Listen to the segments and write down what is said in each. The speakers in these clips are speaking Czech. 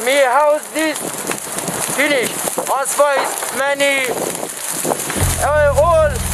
Me how this finish? As far as many uh, all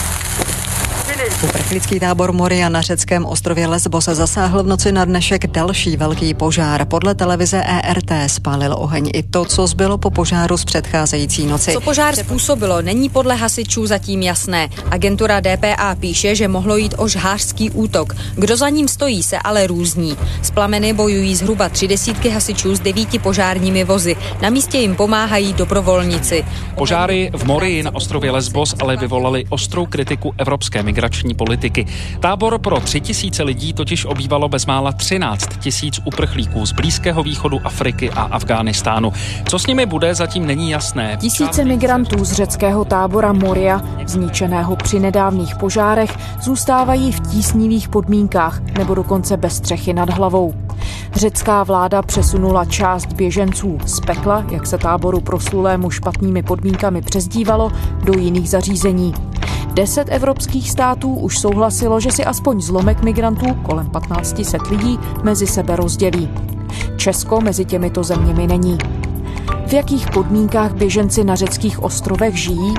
Uprchlický tábor Moria na řeckém ostrově Lesbos se zasáhl v noci na dnešek další velký požár. Podle televize ERT spálil oheň i to, co zbylo po požáru z předcházející noci. Co požár způsobilo, není podle hasičů zatím jasné. Agentura DPA píše, že mohlo jít o žhářský útok. Kdo za ním stojí, se ale různí. Z plameny bojují zhruba tři desítky hasičů s devíti požárními vozy. Na místě jim pomáhají dobrovolníci. Požáry v Morii na ostrově Lesbos ale vyvolali ostrou kritiku evropské migrační migrační politiky. Tábor pro tři tisíce lidí totiž obývalo bezmála 13 tisíc uprchlíků z Blízkého východu, Afriky a Afghánistánu. Co s nimi bude, zatím není jasné. Tisíce migrantů z řeckého tábora Moria, zničeného při nedávných požárech, zůstávají v tísnivých podmínkách nebo dokonce bez střechy nad hlavou. Řecká vláda přesunula část běženců z pekla, jak se táboru proslulému špatnými podmínkami přezdívalo, do jiných zařízení. Deset evropských států už souhlasilo, že si aspoň zlomek migrantů, kolem 1500 lidí, mezi sebe rozdělí. Česko mezi těmito zeměmi není. V jakých podmínkách běženci na řeckých ostrovech žijí?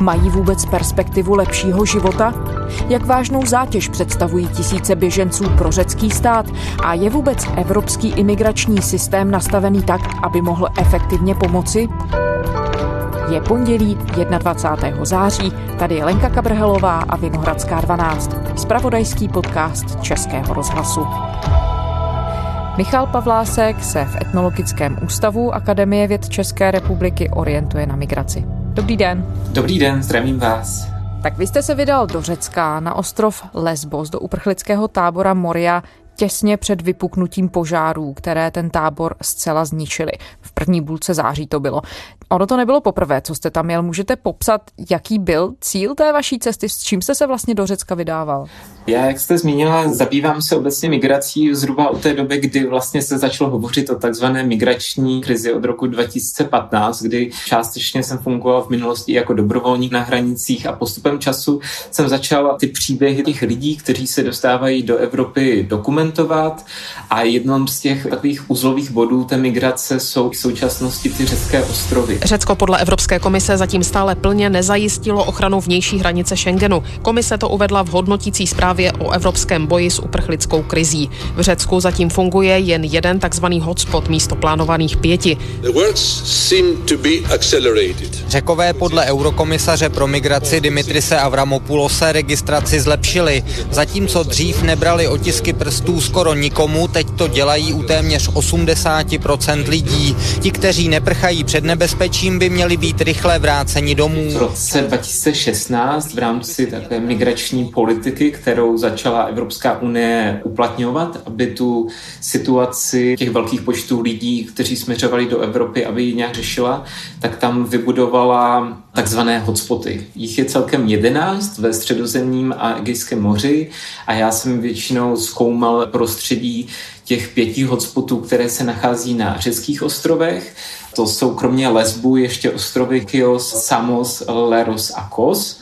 Mají vůbec perspektivu lepšího života? Jak vážnou zátěž představují tisíce běženců pro řecký stát? A je vůbec evropský imigrační systém nastavený tak, aby mohl efektivně pomoci? Je pondělí 21. září, tady je Lenka Kabrhelová a Vinohradská 12, spravodajský podcast Českého rozhlasu. Michal Pavlásek se v Etnologickém ústavu Akademie věd České republiky orientuje na migraci. Dobrý den. Dobrý den, zdravím vás. Tak vy jste se vydal do Řecka na ostrov Lesbos, do uprchlického tábora Moria těsně před vypuknutím požárů, které ten tábor zcela zničily. V první bulce září to bylo. Ono to nebylo poprvé, co jste tam měl. Můžete popsat, jaký byl cíl té vaší cesty, s čím jste se vlastně do Řecka vydával? Já, jak jste zmínila, zabývám se obecně migrací zhruba od té doby, kdy vlastně se začalo hovořit o takzvané migrační krizi od roku 2015, kdy částečně jsem fungoval v minulosti jako dobrovolník na hranicích a postupem času jsem začal ty příběhy těch lidí, kteří se dostávají do Evropy dokumentovat a jednom z těch takových uzlových bodů té migrace jsou v současnosti ty řecké ostrovy. Řecko podle Evropské komise zatím stále plně nezajistilo ochranu vnější hranice Schengenu. Komise to uvedla v hodnotící zprávě o evropském boji s uprchlickou krizí. V Řecku zatím funguje jen jeden takzvaný hotspot místo plánovaných pěti. Řekové podle eurokomisaře pro migraci Dimitrise Avramopulose registraci zlepšili. Zatímco dřív nebrali otisky prstů skoro nikomu, teď to dělají u téměř 80% lidí. Ti, kteří neprchají před nebezpečím, čím by měli být rychle vráceni domů. V roce 2016 v rámci takové migrační politiky, kterou začala Evropská unie uplatňovat, aby tu situaci těch velkých počtů lidí, kteří směřovali do Evropy, aby ji nějak řešila, tak tam vybudovala takzvané hotspoty. Jich je celkem 11 ve středozemním a Egejském moři a já jsem většinou zkoumal prostředí těch pěti hotspotů, které se nachází na řeckých ostrovech. To jsou kromě Lesbu ještě ostrovy Kios, Samos, Leros a Kos.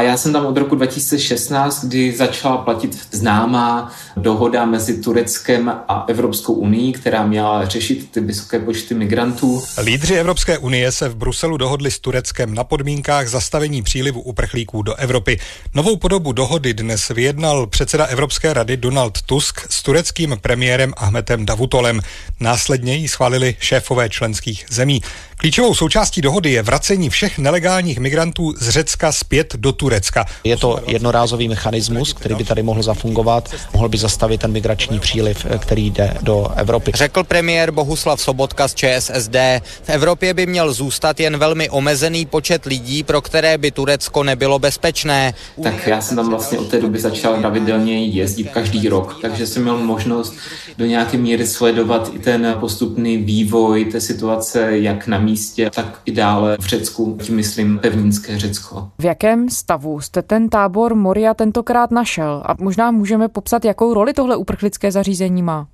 A já jsem tam od roku 2016, kdy začala platit známá dohoda mezi Tureckem a Evropskou unii, která měla řešit ty vysoké počty migrantů. Lídři Evropské unie se v Bruselu dohodli s Tureckem na podmínkách zastavení přílivu uprchlíků do Evropy. Novou podobu dohody dnes vyjednal předseda Evropské rady Donald Tusk s tureckým premiérem Ahmetem Davutolem. Následně ji schválili šéfové členských zemí. Klíčovou součástí dohody je vracení všech nelegálních migrantů z Řecka zpět do Turecka. Je to jednorázový mechanismus, který by tady mohl zafungovat, mohl by zastavit ten migrační příliv, který jde do Evropy. Řekl premiér Bohuslav Sobotka z ČSSD. V Evropě by měl zůstat jen velmi omezený počet lidí, pro které by Turecko nebylo bezpečné. Tak já jsem tam vlastně od té doby začal pravidelně jezdit každý rok, takže jsem měl možnost do nějaké míry sledovat i ten postupný vývoj té situace, jak na místě, tak i dále v Řecku, tím myslím pevninské Řecko. V jakém stavu jste ten tábor Moria tentokrát našel? A možná můžeme popsat, jakou roli tohle uprchlické zařízení má?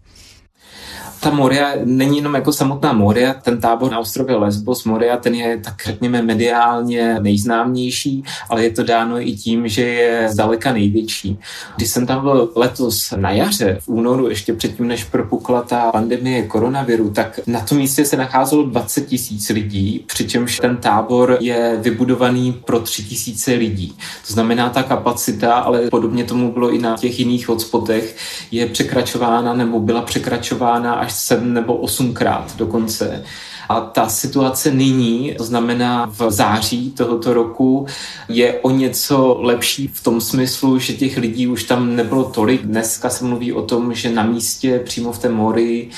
Ta Moria není jenom jako samotná Moria, ten tábor na ostrově Lesbos, Moria, ten je tak řekněme mediálně nejznámější, ale je to dáno i tím, že je zdaleka největší. Když jsem tam byl letos na jaře, v únoru, ještě předtím, než propukla ta pandemie koronaviru, tak na tom místě se nacházelo 20 tisíc lidí, přičemž ten tábor je vybudovaný pro 3 tisíce lidí. To znamená, ta kapacita, ale podobně tomu bylo i na těch jiných hotspotech, je překračována nebo byla překračována až 7 nebo 8 krát dokonce. A ta situace nyní, to znamená v září tohoto roku, je o něco lepší v tom smyslu, že těch lidí už tam nebylo tolik. Dneska se mluví o tom, že na místě přímo v té mori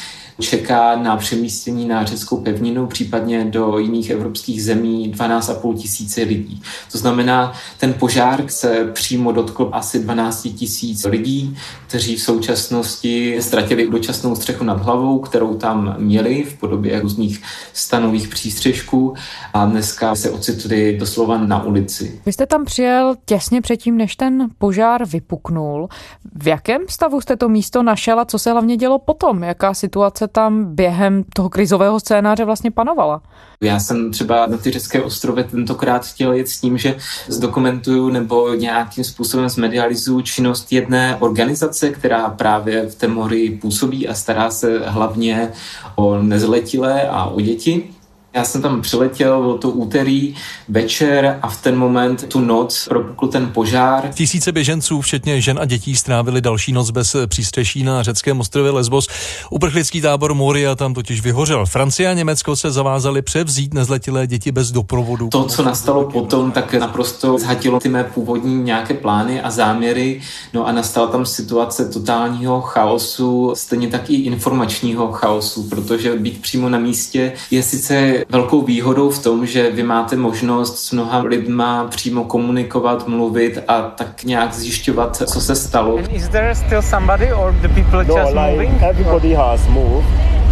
čeká na přemístění na řeckou pevninu, případně do jiných evropských zemí 12,5 tisíce lidí. To znamená, ten požár se přímo dotkl asi 12 tisíc lidí, kteří v současnosti ztratili dočasnou střechu nad hlavou, kterou tam měli v podobě různých stanových přístřežků a dneska se ocitli doslova na ulici. Vy jste tam přijel těsně předtím, než ten požár vypuknul. V jakém stavu jste to místo našel a co se hlavně dělo potom? Jaká situace tam během toho krizového scénáře vlastně panovala? Já jsem třeba na ty řecké ostrovy tentokrát chtěl jet s tím, že zdokumentuju nebo nějakým způsobem zmedializuju činnost jedné organizace, která právě v té mori působí a stará se hlavně o nezletilé a o děti. Já jsem tam přiletěl, bylo to úterý, večer a v ten moment, tu noc, propukl ten požár. Tisíce běženců, včetně žen a dětí, strávili další noc bez přístřeší na řeckém ostrově Lesbos. Uprchlický tábor Moria tam totiž vyhořel. Francie a Německo se zavázali převzít nezletilé děti bez doprovodu. To, co nastalo potom, tak naprosto zhatilo ty mé původní nějaké plány a záměry. No a nastala tam situace totálního chaosu, stejně tak i informačního chaosu, protože být přímo na místě je sice velkou výhodou v tom, že vy máte možnost s mnoha lidma přímo komunikovat, mluvit a tak nějak zjišťovat, co se stalo. And is there still somebody or the people no, just like moving? Everybody has moved,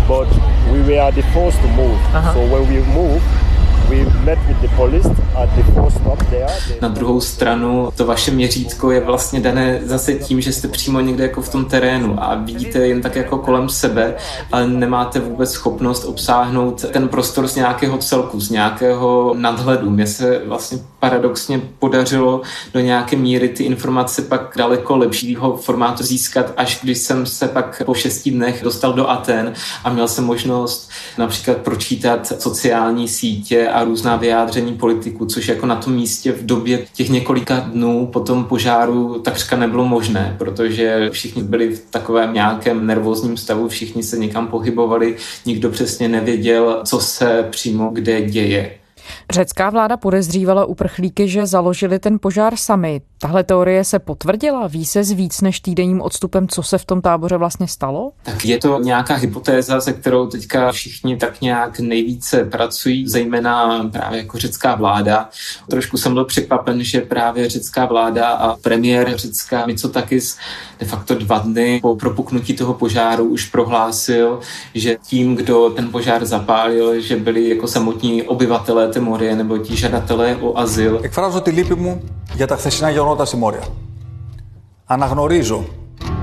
but we were the first to move. So when we move, na druhou stranu to vaše měřítko je vlastně dané zase tím, že jste přímo někde jako v tom terénu a vidíte jen tak jako kolem sebe, ale nemáte vůbec schopnost obsáhnout ten prostor z nějakého celku, z nějakého nadhledu. Mně se vlastně paradoxně podařilo do nějaké míry ty informace pak daleko lepšího formátu získat, až když jsem se pak po šesti dnech dostal do Aten a měl jsem možnost například pročítat sociální sítě a různá vyjádření politiků, což jako na tom místě v době těch několika dnů po tom požáru takřka nebylo možné, protože všichni byli v takovém nějakém nervózním stavu, všichni se někam pohybovali, nikdo přesně nevěděl, co se přímo kde děje. Řecká vláda podezřívala uprchlíky, že založili ten požár sami. Tahle teorie se potvrdila? Ví se s víc než týdenním odstupem, co se v tom táboře vlastně stalo? Tak je to nějaká hypotéza, se kterou teďka všichni tak nějak nejvíce pracují, zejména právě jako řecká vláda. Trošku jsem byl překvapen, že právě řecká vláda a premiér Řecka Mitsotakis de facto dva dny po propuknutí toho požáru už prohlásil, že tím, kdo ten požár zapálil, že byli jako samotní obyvatelé té Morie nebo ti žadatelé o azyl. Εκφράζω τη λύπη μου για τα χθεσινά γεγονότα στη Μόρια. Αναγνωρίζω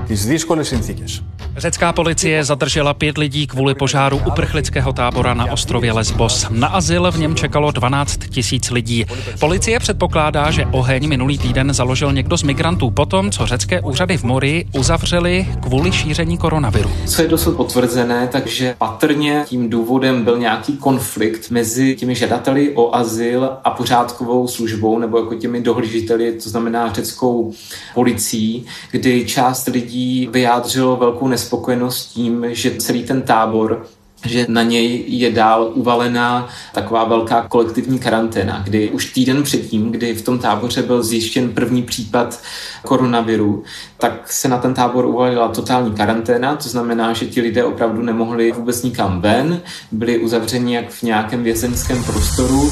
τις δύσκολες συνθήκες Řecká policie zadržela pět lidí kvůli požáru uprchlického tábora na ostrově Lesbos. Na azyl v něm čekalo 12 tisíc lidí. Policie předpokládá, že oheň minulý týden založil někdo z migrantů potom, co řecké úřady v Mori uzavřeli kvůli šíření koronaviru. Co je dosud potvrzené, takže patrně tím důvodem byl nějaký konflikt mezi těmi žadateli o azyl a pořádkovou službou nebo jako těmi dohlížiteli, to znamená řeckou policií, kdy část lidí vyjádřilo velkou nespokojenost nespokojenost tím, že celý ten tábor že na něj je dál uvalená taková velká kolektivní karanténa, kdy už týden předtím, kdy v tom táboře byl zjištěn první případ koronaviru, tak se na ten tábor uvalila totální karanténa, to znamená, že ti lidé opravdu nemohli vůbec nikam ven, byli uzavřeni jak v nějakém vězeňském prostoru.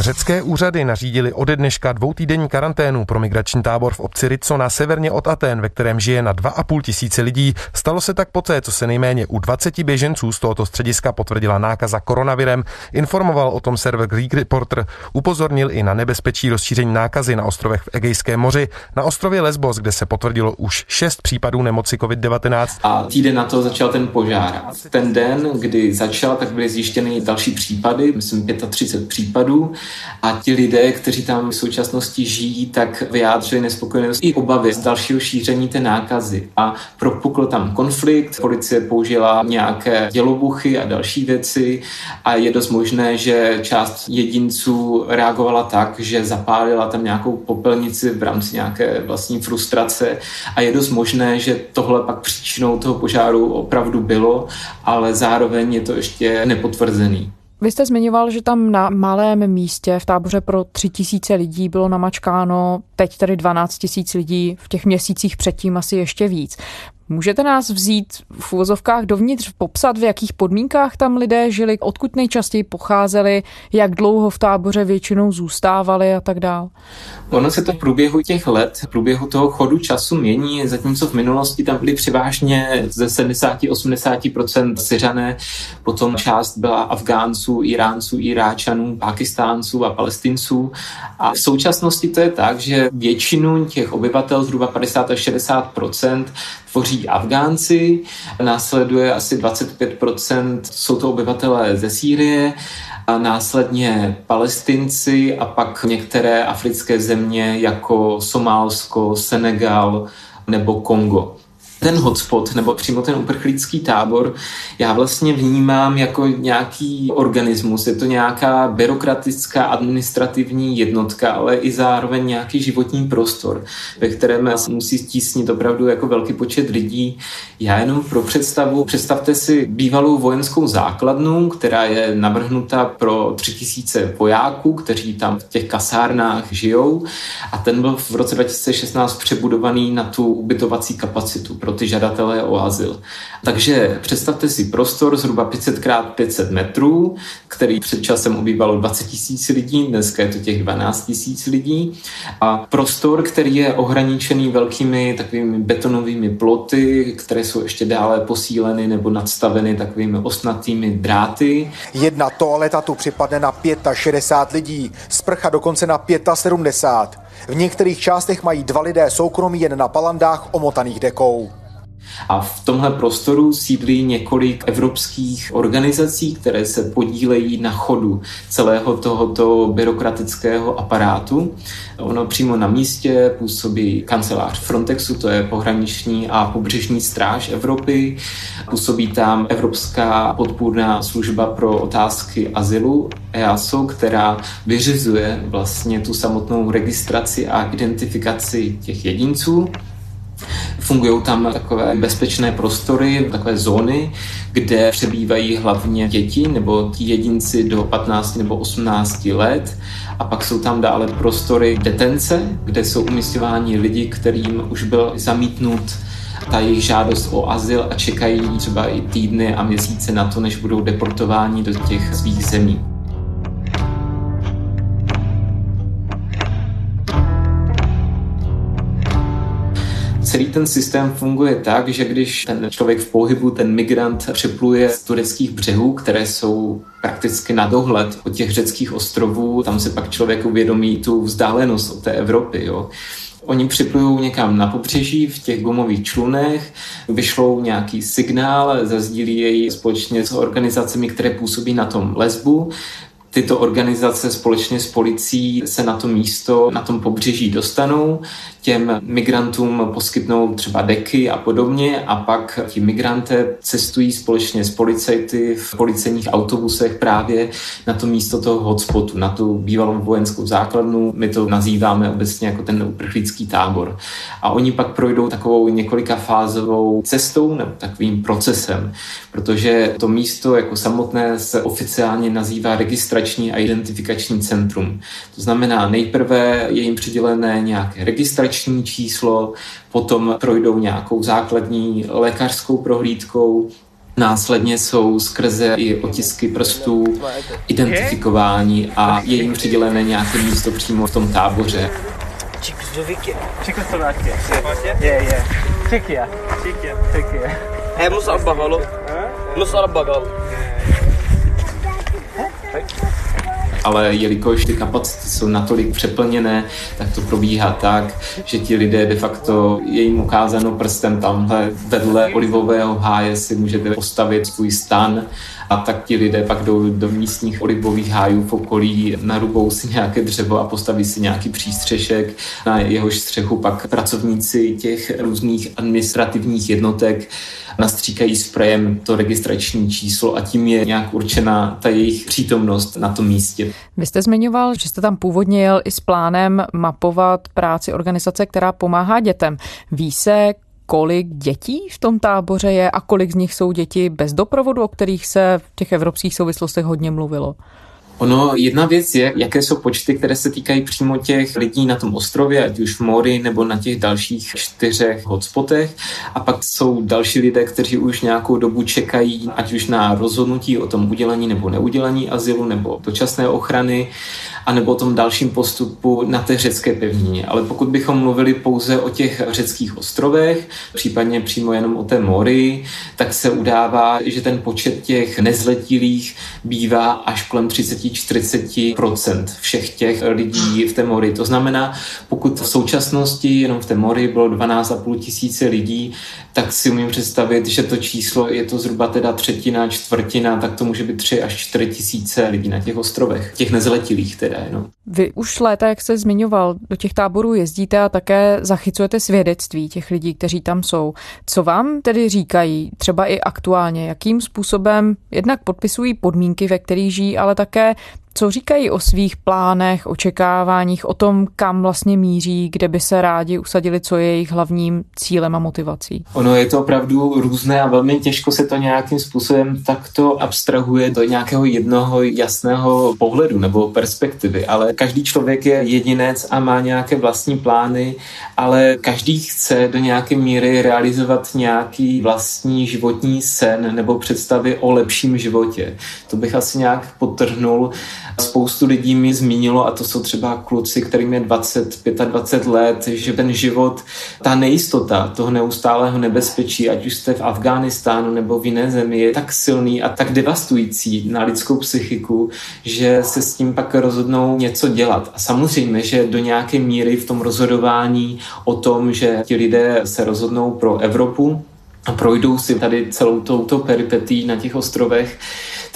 Řecké úřady nařídili ode dneška dvoutýdenní karanténu pro migrační tábor v obci Ricona severně od Aten, ve kterém žije na 2,5 tisíce lidí. Stalo se tak poté, co se nejméně u 20 běženců z tohoto střediska potvrdila nákaza koronavirem. Informoval o tom server Greek Reporter, upozornil i na nebezpečí rozšíření nákazy na ostrovech v Egejském moři, na ostrově Lesbos, kde se potvrdilo už šest případů nemoci COVID-19. A týden na to začal ten požár. Ten den, kdy začal, tak byly zjištěny další případy, myslím 35 případů a ti lidé, kteří tam v současnosti žijí, tak vyjádřili nespokojenost i obavy z dalšího šíření té nákazy. A propukl tam konflikt, policie použila nějaké dělobuchy a další věci a je dost možné, že část jedinců reagovala tak, že zapálila tam nějakou popelnici v rámci nějaké vlastní frustrace a je dost možné, že tohle pak příčinou toho požáru opravdu bylo, ale zároveň je to ještě nepotvrzený. Vy jste zmiňoval, že tam na malém místě v táboře pro tři tisíce lidí bylo namačkáno teď tedy 12 tisíc lidí, v těch měsících předtím asi ještě víc. Můžete nás vzít v úvozovkách dovnitř, popsat, v jakých podmínkách tam lidé žili, odkud nejčastěji pocházeli, jak dlouho v táboře většinou zůstávali a tak dál? Ono se to v průběhu těch let, v průběhu toho chodu času mění, zatímco v minulosti tam byly převážně ze 70-80% Syřané, potom část byla Afgánců, Iránců, Iráčanů, Pakistánců a Palestinců. A v současnosti to je tak, že většinu těch obyvatel, zhruba 50 až 60%, tvoří Afgánci, následuje asi 25%, jsou to obyvatelé ze Sýrie, a následně palestinci a pak některé africké země jako Somálsko, Senegal nebo Kongo ten hotspot nebo přímo ten uprchlický tábor já vlastně vnímám jako nějaký organismus. Je to nějaká byrokratická administrativní jednotka, ale i zároveň nějaký životní prostor, ve kterém se musí stísnit opravdu jako velký počet lidí. Já jenom pro představu, představte si bývalou vojenskou základnu, která je navrhnuta pro tři tisíce vojáků, kteří tam v těch kasárnách žijou a ten byl v roce 2016 přebudovaný na tu ubytovací kapacitu pro ty žadatele o azyl. Takže představte si prostor zhruba 500 x 500 metrů, který před časem obývalo 20 tisíc lidí, dneska je to těch 12 tisíc lidí. A prostor, který je ohraničený velkými takovými betonovými ploty, které jsou ještě dále posíleny nebo nadstaveny takovými osnatými dráty. Jedna toaleta tu připadne na 65 lidí, sprcha dokonce na 75. V některých částech mají dva lidé soukromí jen na palandách omotaných dekou. A v tomhle prostoru sídlí několik evropských organizací, které se podílejí na chodu celého tohoto byrokratického aparátu. Ono přímo na místě působí kancelář Frontexu, to je pohraniční a pobřežní stráž Evropy. Působí tam Evropská podpůrná služba pro otázky azylu EASO, která vyřizuje vlastně tu samotnou registraci a identifikaci těch jedinců. Fungují tam takové bezpečné prostory, takové zóny, kde přebývají hlavně děti nebo ti jedinci do 15 nebo 18 let. A pak jsou tam dále prostory detence, kde jsou umistováni lidi, kterým už byl zamítnut ta jejich žádost o azyl a čekají třeba i týdny a měsíce na to, než budou deportováni do těch svých zemí. Celý ten systém funguje tak, že když ten člověk v pohybu, ten migrant přepluje z tureckých břehů, které jsou prakticky na dohled od těch řeckých ostrovů, tam se pak člověk uvědomí tu vzdálenost od té Evropy. Jo. Oni připlují někam na pobřeží v těch gumových člunech, vyšlou nějaký signál, zazdílí jej společně s organizacemi, které působí na tom lesbu tyto organizace společně s policií se na to místo, na tom pobřeží dostanou, těm migrantům poskytnou třeba deky a podobně a pak ti migranté cestují společně s policajty v policejních autobusech právě na to místo toho hotspotu, na tu bývalou vojenskou základnu. My to nazýváme obecně jako ten uprchlický tábor. A oni pak projdou takovou několika fázovou cestou nebo takovým procesem, protože to místo jako samotné se oficiálně nazývá registrační a identifikační centrum. To znamená, nejprve je jim přidělené nějaké registrační číslo, potom projdou nějakou základní lékařskou prohlídkou, Následně jsou skrze i otisky prstů identifikováni a je jim přidělené nějaké místo přímo v tom táboře. Čekoslovákie. Je, je. Čekia. Čekia. Čekia. É, Musa Bagalo. Musa Bagalo. Ale jelikož ty kapacity jsou natolik přeplněné, tak to probíhá tak, že ti lidé de facto je jim ukázáno prstem tamhle vedle olivového háje si můžete postavit svůj stan a tak ti lidé pak jdou do místních olivových hájů v okolí, narubou si nějaké dřevo a postaví si nějaký přístřešek. Na jehož střechu pak pracovníci těch různých administrativních jednotek nastříkají sprejem to registrační číslo a tím je nějak určena ta jejich přítomnost na tom místě. Vy jste zmiňoval, že jste tam původně jel i s plánem mapovat práci organizace, která pomáhá dětem. Ví se, kolik dětí v tom táboře je a kolik z nich jsou děti bez doprovodu, o kterých se v těch evropských souvislostech hodně mluvilo? Ono, jedna věc je, jaké jsou počty, které se týkají přímo těch lidí na tom ostrově, ať už v Mori nebo na těch dalších čtyřech hotspotech. A pak jsou další lidé, kteří už nějakou dobu čekají, ať už na rozhodnutí o tom udělení nebo neudělení azylu nebo dočasné ochrany anebo o tom dalším postupu na té řecké pevnině. Ale pokud bychom mluvili pouze o těch řeckých ostrovech, případně přímo jenom o té mori, tak se udává, že ten počet těch nezletilých bývá až kolem 30-40% všech těch lidí v té mori. To znamená, pokud v současnosti jenom v té mori bylo 12,5 tisíce lidí, tak si umím představit, že to číslo je to zhruba teda třetina, čtvrtina, tak to může být 3 až 4 tisíce lidí na těch ostrovech, těch nezletilých teda jenom. Vy už léta, jak jste zmiňoval, do těch táborů jezdíte a také zachycujete svědectví těch lidí, kteří tam jsou. Co vám tedy říkají, třeba i aktuálně, jakým způsobem jednak podpisují podmínky, ve kterých žijí, ale také co říkají o svých plánech, očekáváních, o tom, kam vlastně míří, kde by se rádi usadili, co je jejich hlavním cílem a motivací? Ono je to opravdu různé a velmi těžko se to nějakým způsobem takto abstrahuje do nějakého jednoho jasného pohledu nebo perspektivy, ale každý člověk je jedinec a má nějaké vlastní plány, ale každý chce do nějaké míry realizovat nějaký vlastní životní sen nebo představy o lepším životě. To bych asi nějak potrhnul Spoustu lidí mi zmínilo, a to jsou třeba kluci, kterým je 20, 25 let, že ten život, ta nejistota toho neustálého nebezpečí, ať už jste v Afghánistánu nebo v jiné zemi, je tak silný a tak devastující na lidskou psychiku, že se s tím pak rozhodnou něco dělat. A samozřejmě, že do nějaké míry v tom rozhodování o tom, že ti lidé se rozhodnou pro Evropu, a projdou si tady celou touto peripetí na těch ostrovech,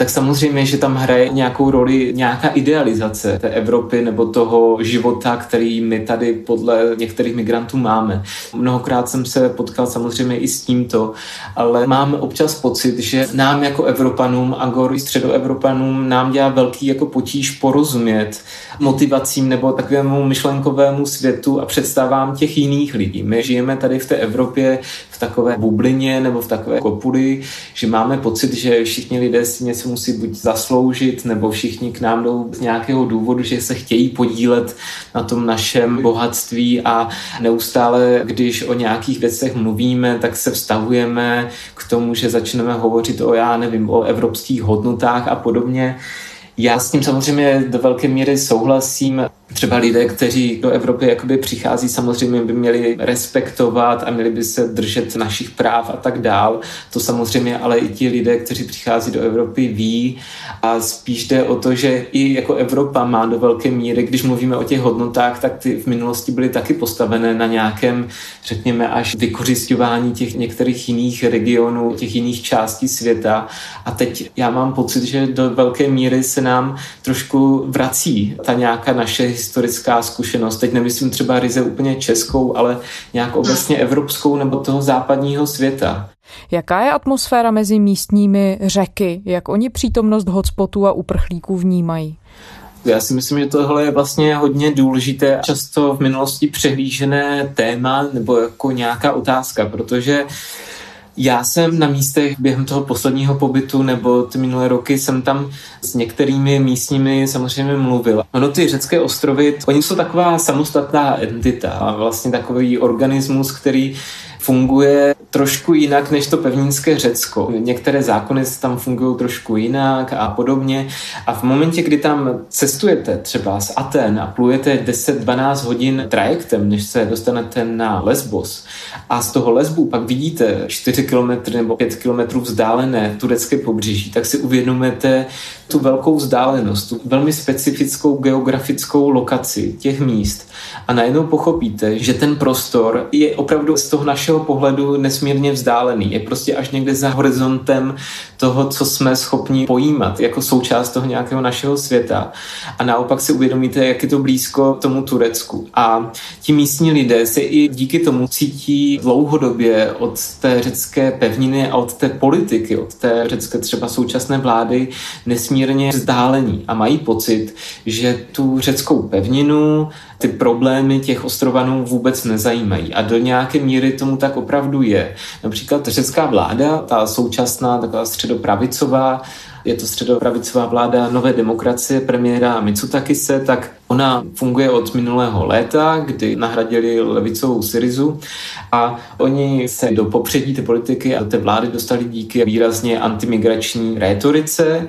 tak samozřejmě, že tam hraje nějakou roli nějaká idealizace té Evropy nebo toho života, který my tady podle některých migrantů máme. Mnohokrát jsem se potkal samozřejmě i s tímto, ale mám občas pocit, že nám jako Evropanům a gor středoevropanům nám dělá velký jako potíž porozumět motivacím nebo takovému myšlenkovému světu a představám těch jiných lidí. My žijeme tady v té Evropě v takové bublině nebo v takové kopuli, že máme pocit, že všichni lidé si něco musí buď zasloužit, nebo všichni k nám jdou z nějakého důvodu, že se chtějí podílet na tom našem bohatství a neustále, když o nějakých věcech mluvíme, tak se vztahujeme k tomu, že začneme hovořit o, já nevím, o evropských hodnotách a podobně. Já s tím samozřejmě do velké míry souhlasím. Třeba lidé, kteří do Evropy jakoby přichází, samozřejmě by měli respektovat a měli by se držet našich práv a tak dál. To samozřejmě ale i ti lidé, kteří přichází do Evropy, ví a spíš jde o to, že i jako Evropa má do velké míry, když mluvíme o těch hodnotách, tak ty v minulosti byly taky postavené na nějakém, řekněme, až vykořišťování těch některých jiných regionů, těch jiných částí světa. A teď já mám pocit, že do velké míry se nám trošku vrací ta nějaká naše historická zkušenost. Teď nemyslím třeba ryze úplně českou, ale nějak obecně evropskou nebo toho západního světa. Jaká je atmosféra mezi místními řeky? Jak oni přítomnost hotspotů a uprchlíků vnímají? Já si myslím, že tohle je vlastně hodně důležité, často v minulosti přehlížené téma nebo jako nějaká otázka, protože já jsem na místech během toho posledního pobytu nebo ty minulé roky jsem tam s některými místními samozřejmě mluvil. Ono ty řecké ostrovy, oni jsou taková samostatná entita vlastně takový organismus, který funguje trošku jinak než to pevninské Řecko. Některé zákony tam fungují trošku jinak a podobně. A v momentě, kdy tam cestujete třeba z Aten a plujete 10-12 hodin trajektem, než se dostanete na Lesbos a z toho Lesbu pak vidíte 4 km nebo 5 km vzdálené turecké pobřeží, tak si uvědomujete tu velkou vzdálenost, tu velmi specifickou geografickou lokaci těch míst a najednou pochopíte, že ten prostor je opravdu z toho našeho pohledu nesmírně vzdálený. Je prostě až někde za horizontem toho, co jsme schopni pojímat jako součást toho nějakého našeho světa. A naopak si uvědomíte, jak je to blízko tomu Turecku. A ti místní lidé se i díky tomu cítí dlouhodobě od té řecké pevniny a od té politiky, od té řecké třeba současné vlády nesmírně vzdálení a mají pocit, že tu řeckou pevninu ty problémy těch ostrovanů vůbec nezajímají. A do nějaké míry tomu tak opravdu je. Například řecká vláda, ta současná, taková středopravicová, je to středopravicová vláda nové demokracie premiéra Mitsotakise, tak ona funguje od minulého léta, kdy nahradili levicovou Syrizu a oni se do popředí té politiky a té vlády dostali díky výrazně antimigrační rétorice,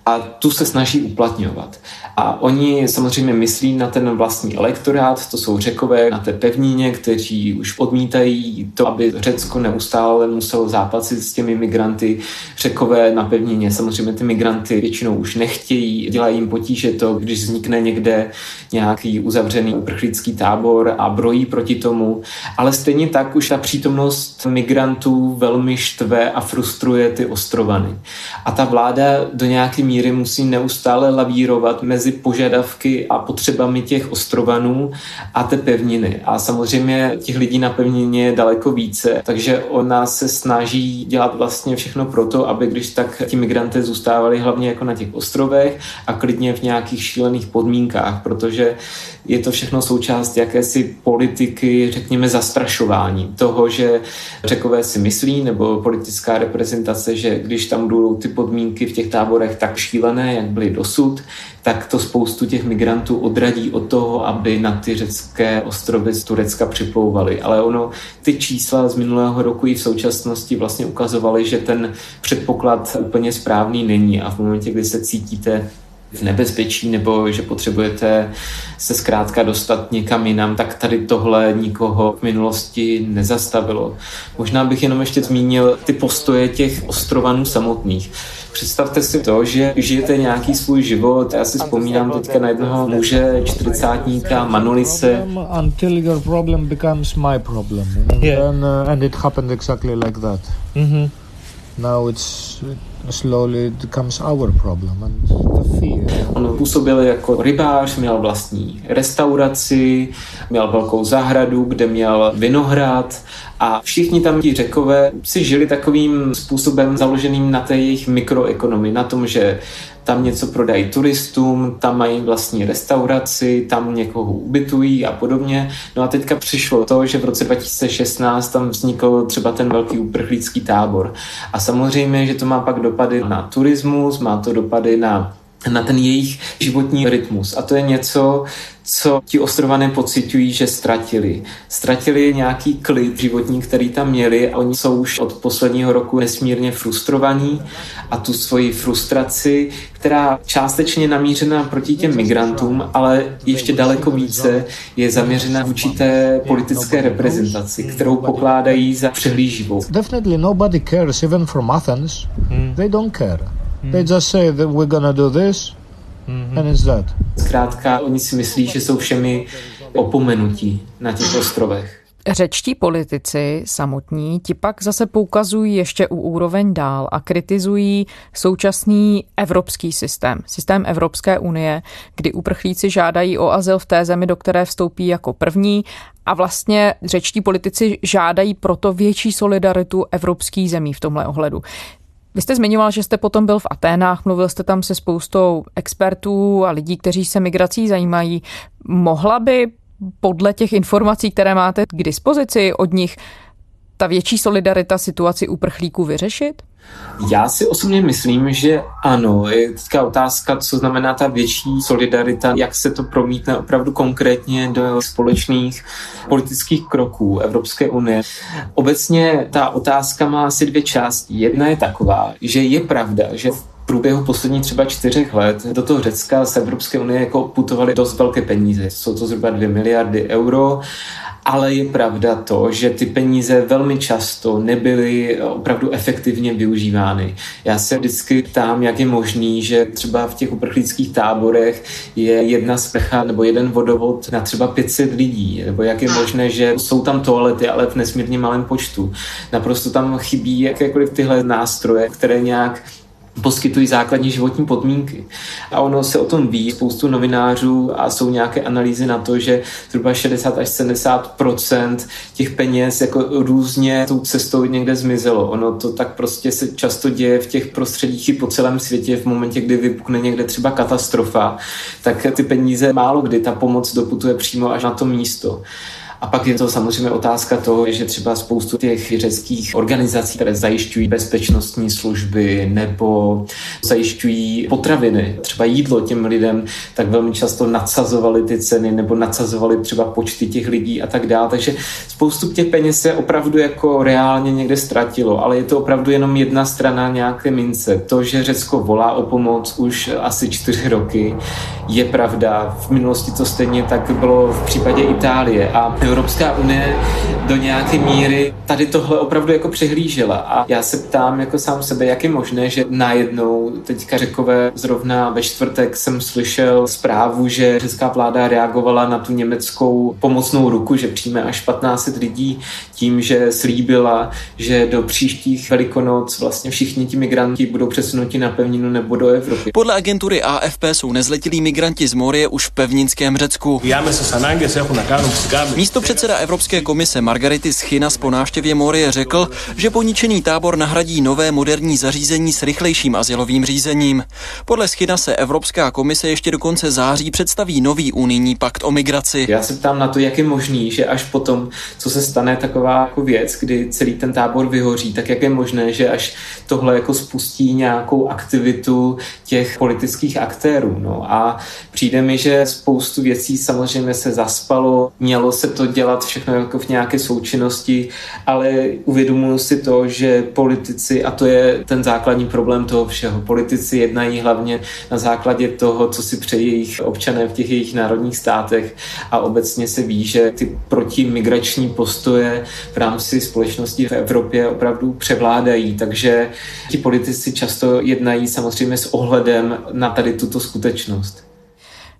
a tu se snaží uplatňovat. A oni samozřejmě myslí na ten vlastní elektorát, to jsou řekové na té pevnině, kteří už odmítají to, aby Řecko neustále muselo zápasit s těmi migranty. Řekové na pevnině samozřejmě ty migranty většinou už nechtějí, dělají jim potíže to, když vznikne někde nějaký uzavřený uprchlický tábor a brojí proti tomu. Ale stejně tak už ta přítomnost migrantů velmi štve a frustruje ty ostrovany. A ta vláda do nějaké míry musí neustále lavírovat mezi požadavky a potřebami těch ostrovanů a té pevniny. A samozřejmě těch lidí na pevnině je daleko více, takže ona se snaží dělat vlastně všechno proto, aby když tak ti migranté zůstávali hlavně jako na těch ostrovech a klidně v nějakých šílených podmínkách, protože je to všechno součást jakési politiky, řekněme, zastrašování toho, že řekové si myslí, nebo politická reprezentace, že když tam budou ty podmínky v těch táborech tak šílené, jak byly dosud, tak to spoustu těch migrantů odradí od toho, aby na ty řecké ostrovy z Turecka připlouvali. Ale ono, ty čísla z minulého roku i v současnosti vlastně ukazovaly, že ten předpoklad úplně správný není a v momentě, kdy se cítíte v nebezpečí nebo že potřebujete se zkrátka dostat někam jinam, tak tady tohle nikoho v minulosti nezastavilo. Možná bych jenom ještě zmínil ty postoje těch ostrovanů samotných. Představte si to, že žijete nějaký svůj život. Já si vzpomínám teďka na jednoho muže, čtyřicátníka, Manolise. Until your problem becomes my problem. And, yeah. then, uh, and it happened exactly like that. Mm-hmm. Now it's slowly it becomes our problem and the fear. On působil jako rybář, měl vlastní restauraci, měl velkou zahradu, kde měl vinohrad a všichni tam ti řekové si žili takovým způsobem založeným na té jejich mikroekonomii, na tom, že tam něco prodají turistům, tam mají vlastní restauraci, tam někoho ubytují a podobně. No a teďka přišlo to, že v roce 2016 tam vznikl třeba ten velký uprchlícký tábor. A samozřejmě, že to má pak dopady na turismus, má to dopady na na ten jejich životní rytmus. A to je něco, co ti ostrované pocitují, že ztratili. Ztratili nějaký klid životní, který tam měli a oni jsou už od posledního roku nesmírně frustrovaní a tu svoji frustraci, která částečně namířená proti těm migrantům, ale ještě daleko více je zaměřena vůči té politické reprezentaci, kterou pokládají za přehlíživou. Definitely nobody cares, even from Athens. They don't care. They just say that we're gonna do this, mm-hmm. that. Zkrátka, oni si myslí, že jsou všemi opomenutí na těch ostrovech. Řečtí politici samotní ti pak zase poukazují ještě u úroveň dál a kritizují současný evropský systém, systém Evropské unie, kdy uprchlíci žádají o azyl v té zemi, do které vstoupí jako první a vlastně řečtí politici žádají proto větší solidaritu evropských zemí v tomhle ohledu. Vy jste zmiňoval, že jste potom byl v Aténách, mluvil jste tam se spoustou expertů a lidí, kteří se migrací zajímají. Mohla by podle těch informací, které máte k dispozici od nich, ta větší solidarita situaci uprchlíků vyřešit? Já si osobně myslím, že ano. Je teďka otázka, co znamená ta větší solidarita, jak se to promítne opravdu konkrétně do společných politických kroků Evropské unie. Obecně ta otázka má asi dvě části. Jedna je taková, že je pravda, že v průběhu posledních třeba čtyřech let do toho Řecka z Evropské unie jako putovaly dost velké peníze. Jsou to zhruba 2 miliardy euro ale je pravda to, že ty peníze velmi často nebyly opravdu efektivně využívány. Já se vždycky ptám, jak je možný, že třeba v těch uprchlických táborech je jedna sprcha nebo jeden vodovod na třeba 500 lidí, nebo jak je možné, že jsou tam toalety, ale v nesmírně malém počtu. Naprosto tam chybí jakékoliv tyhle nástroje, které nějak poskytují základní životní podmínky. A ono se o tom ví, spoustu novinářů a jsou nějaké analýzy na to, že zhruba 60 až 70% těch peněz jako různě tou cestou někde zmizelo. Ono to tak prostě se často děje v těch prostředích i po celém světě v momentě, kdy vypukne někde třeba katastrofa, tak ty peníze málo kdy ta pomoc doputuje přímo až na to místo. A pak je to samozřejmě otázka toho, že třeba spoustu těch řeckých organizací, které zajišťují bezpečnostní služby nebo zajišťují potraviny, třeba jídlo těm lidem, tak velmi často nadsazovali ty ceny nebo nadsazovali třeba počty těch lidí a tak dále. Takže spoustu těch peněz se opravdu jako reálně někde ztratilo, ale je to opravdu jenom jedna strana nějaké mince. To, že Řecko volá o pomoc už asi čtyři roky, je pravda. V minulosti to stejně tak bylo v případě Itálie a Evropská unie do nějaké míry tady tohle opravdu jako přehlížela. A já se ptám jako sám sebe, jak je možné, že najednou, teďka řekové, zrovna ve čtvrtek jsem slyšel zprávu, že řecká vláda reagovala na tu německou pomocnou ruku, že přijme až 15 lidí tím, že slíbila, že do příštích velikonoc vlastně všichni ti migranti budou přesunuti na pevninu nebo do Evropy. Podle agentury AFP jsou nezletilí migranti z Morie už v pevninském Řecku. Místo předseda Evropské komise Margarity Schinas po návštěvě Morie řekl, že poničený tábor nahradí nové moderní zařízení s rychlejším asilovým řízením. Podle Schina se Evropská komise ještě do konce září představí nový unijní pakt o migraci. Já se ptám na to, jak je možný, že až potom, co se stane taková jako věc, kdy celý ten tábor vyhoří, tak jak je možné, že až tohle jako spustí nějakou aktivitu těch politických aktérů. No a přijde mi, že spoustu věcí samozřejmě se zaspalo, mělo se to dělat všechno jako v nějaké součinnosti, ale uvědomuji si to, že politici, a to je ten základní problém toho všeho, politici jednají hlavně na základě toho, co si přejí jejich občané v těch jejich národních státech a obecně se ví, že ty protimigrační postoje v rámci společnosti v Evropě opravdu převládají, takže ti politici často jednají samozřejmě s ohledem na tady tuto skutečnost.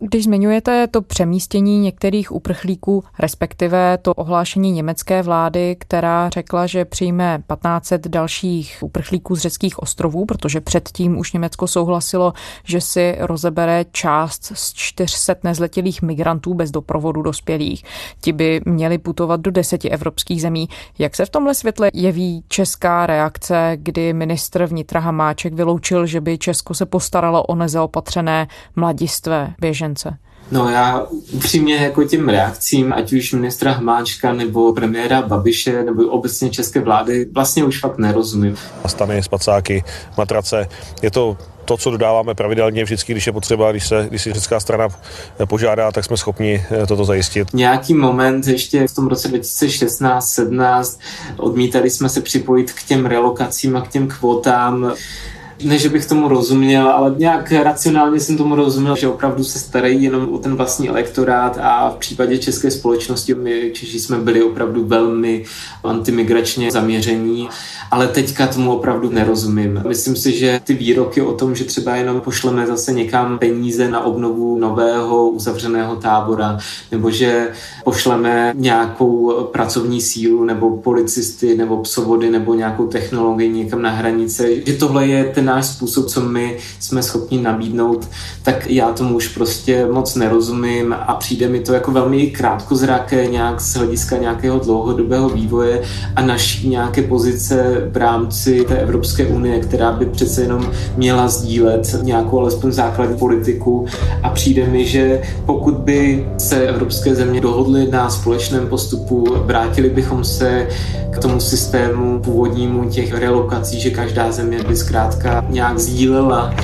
Když zmiňujete to přemístění některých uprchlíků, respektive to ohlášení německé vlády, která řekla, že přijme 1500 dalších uprchlíků z řeckých ostrovů, protože předtím už Německo souhlasilo, že si rozebere část z 400 nezletilých migrantů bez doprovodu dospělých. Ti by měli putovat do deseti evropských zemí. Jak se v tomhle světle jeví česká reakce, kdy ministr vnitra Hamáček vyloučil, že by Česko se postaralo o nezaopatřené mladistvé běžence? Konference? No já upřímně jako těm reakcím, ať už ministra Hmáčka nebo premiéra Babiše nebo obecně české vlády, vlastně už fakt nerozumím. Stany, spacáky, matrace, je to to, co dodáváme pravidelně vždycky, když je potřeba, když se, když si řecká strana požádá, tak jsme schopni eh, toto zajistit. Nějaký moment ještě v tom roce 2016-17 odmítali jsme se připojit k těm relokacím a k těm kvotám ne, že bych tomu rozuměl, ale nějak racionálně jsem tomu rozuměl, že opravdu se starají jenom o ten vlastní elektorát a v případě české společnosti my Češi jsme byli opravdu velmi antimigračně zaměření, ale teďka tomu opravdu nerozumím. Myslím si, že ty výroky o tom, že třeba jenom pošleme zase někam peníze na obnovu nového uzavřeného tábora, nebo že pošleme nějakou pracovní sílu, nebo policisty, nebo psovody, nebo nějakou technologii někam na hranice, že tohle je ten náš způsob, co my jsme schopni nabídnout, tak já tomu už prostě moc nerozumím a přijde mi to jako velmi krátkozraké nějak z hlediska nějakého dlouhodobého vývoje a naší nějaké pozice v rámci té Evropské unie, která by přece jenom měla sdílet nějakou alespoň základní politiku a přijde mi, že pokud by se evropské země dohodly na společném postupu, vrátili bychom se k tomu systému původnímu těch relokací, že každá země by zkrátka nějak sdílela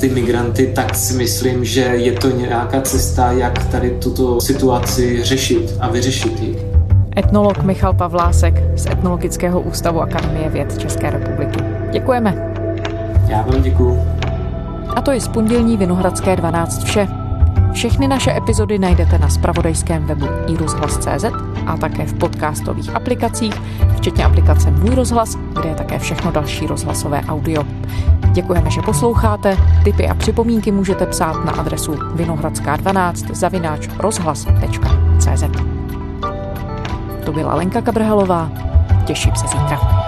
ty migranty, tak si myslím, že je to nějaká cesta, jak tady tuto situaci řešit a vyřešit ji. Etnolog Michal Pavlásek z Etnologického ústavu Akademie věd České republiky. Děkujeme. Já vám děkuji. A to je z pondělní Vinohradské 12 vše. Všechny naše epizody najdete na spravodajském webu iRozhlas.cz a také v podcastových aplikacích, včetně aplikace Můj rozhlas, kde je také všechno další rozhlasové audio. Děkujeme, že posloucháte. Tipy a připomínky můžete psát na adresu vinohradská12 zavináč rozhlas.cz To byla Lenka Kabrhalová. Těším se zítra.